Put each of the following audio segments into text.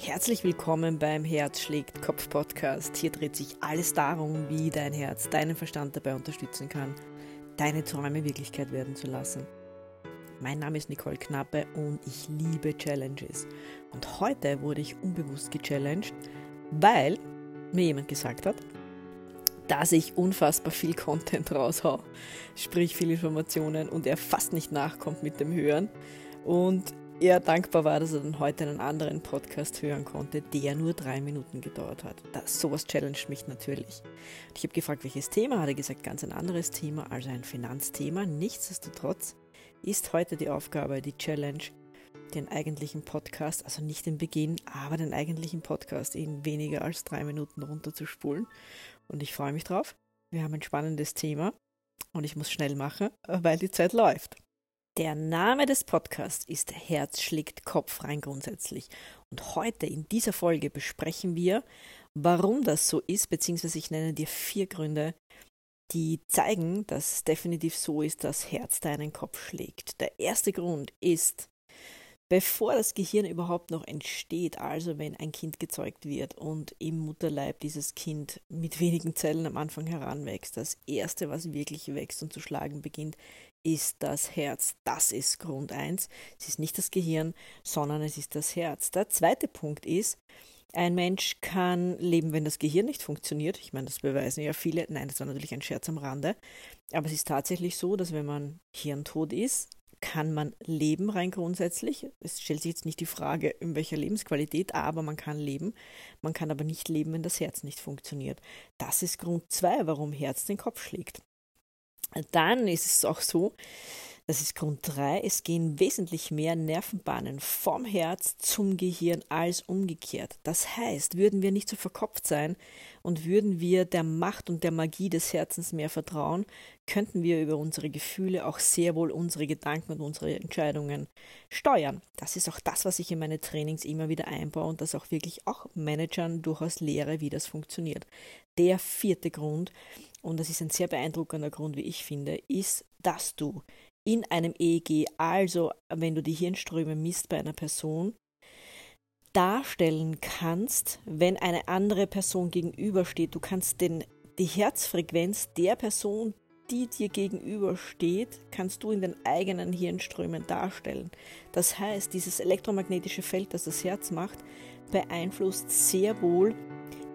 Herzlich willkommen beim Herz schlägt Kopf Podcast. Hier dreht sich alles darum, wie dein Herz deinen Verstand dabei unterstützen kann, deine Träume Wirklichkeit werden zu lassen. Mein Name ist Nicole Knappe und ich liebe Challenges. Und heute wurde ich unbewusst gechallenged, weil mir jemand gesagt hat, dass ich unfassbar viel Content raushau, sprich viele Informationen und er fast nicht nachkommt mit dem Hören. Und er dankbar war, dass er dann heute einen anderen Podcast hören konnte, der nur drei Minuten gedauert hat. Das, sowas challenged mich natürlich. ich habe gefragt, welches Thema, hat er gesagt, ganz ein anderes Thema, also ein Finanzthema. Nichtsdestotrotz ist heute die Aufgabe, die Challenge, den eigentlichen Podcast, also nicht den Beginn, aber den eigentlichen Podcast in weniger als drei Minuten runterzuspulen. Und ich freue mich drauf. Wir haben ein spannendes Thema und ich muss schnell machen, weil die Zeit läuft. Der Name des Podcasts ist Herz schlägt Kopf rein grundsätzlich. Und heute in dieser Folge besprechen wir, warum das so ist, beziehungsweise ich nenne dir vier Gründe, die zeigen, dass es definitiv so ist, dass Herz deinen Kopf schlägt. Der erste Grund ist, bevor das Gehirn überhaupt noch entsteht, also wenn ein Kind gezeugt wird und im Mutterleib dieses Kind mit wenigen Zellen am Anfang heranwächst, das erste, was wirklich wächst und zu schlagen beginnt, ist das Herz. Das ist Grund 1. Es ist nicht das Gehirn, sondern es ist das Herz. Der zweite Punkt ist, ein Mensch kann leben, wenn das Gehirn nicht funktioniert. Ich meine, das beweisen ja viele. Nein, das war natürlich ein Scherz am Rande. Aber es ist tatsächlich so, dass wenn man hirntot ist, kann man leben rein grundsätzlich. Es stellt sich jetzt nicht die Frage, in welcher Lebensqualität, aber man kann leben. Man kann aber nicht leben, wenn das Herz nicht funktioniert. Das ist Grund zwei, warum Herz den Kopf schlägt. Dann ist es auch so, das ist Grund 3. Es gehen wesentlich mehr Nervenbahnen vom Herz zum Gehirn als umgekehrt. Das heißt, würden wir nicht so verkopft sein und würden wir der Macht und der Magie des Herzens mehr vertrauen, könnten wir über unsere Gefühle auch sehr wohl unsere Gedanken und unsere Entscheidungen steuern. Das ist auch das, was ich in meine Trainings immer wieder einbaue und das auch wirklich auch Managern durchaus lehre, wie das funktioniert. Der vierte Grund, und das ist ein sehr beeindruckender Grund, wie ich finde, ist, dass du in einem EEG, also wenn du die Hirnströme misst bei einer Person, darstellen kannst, wenn eine andere Person gegenübersteht. Du kannst den, die Herzfrequenz der Person, die dir gegenübersteht, kannst du in den eigenen Hirnströmen darstellen. Das heißt, dieses elektromagnetische Feld, das das Herz macht, beeinflusst sehr wohl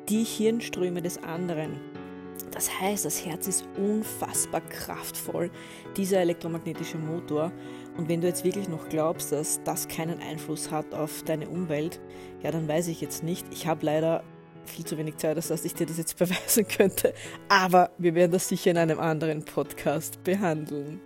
die Hirnströme des anderen. Das heißt, das Herz ist unfassbar kraftvoll, dieser elektromagnetische Motor. Und wenn du jetzt wirklich noch glaubst, dass das keinen Einfluss hat auf deine Umwelt, ja, dann weiß ich jetzt nicht. Ich habe leider viel zu wenig Zeit, dass ich dir das jetzt beweisen könnte. Aber wir werden das sicher in einem anderen Podcast behandeln.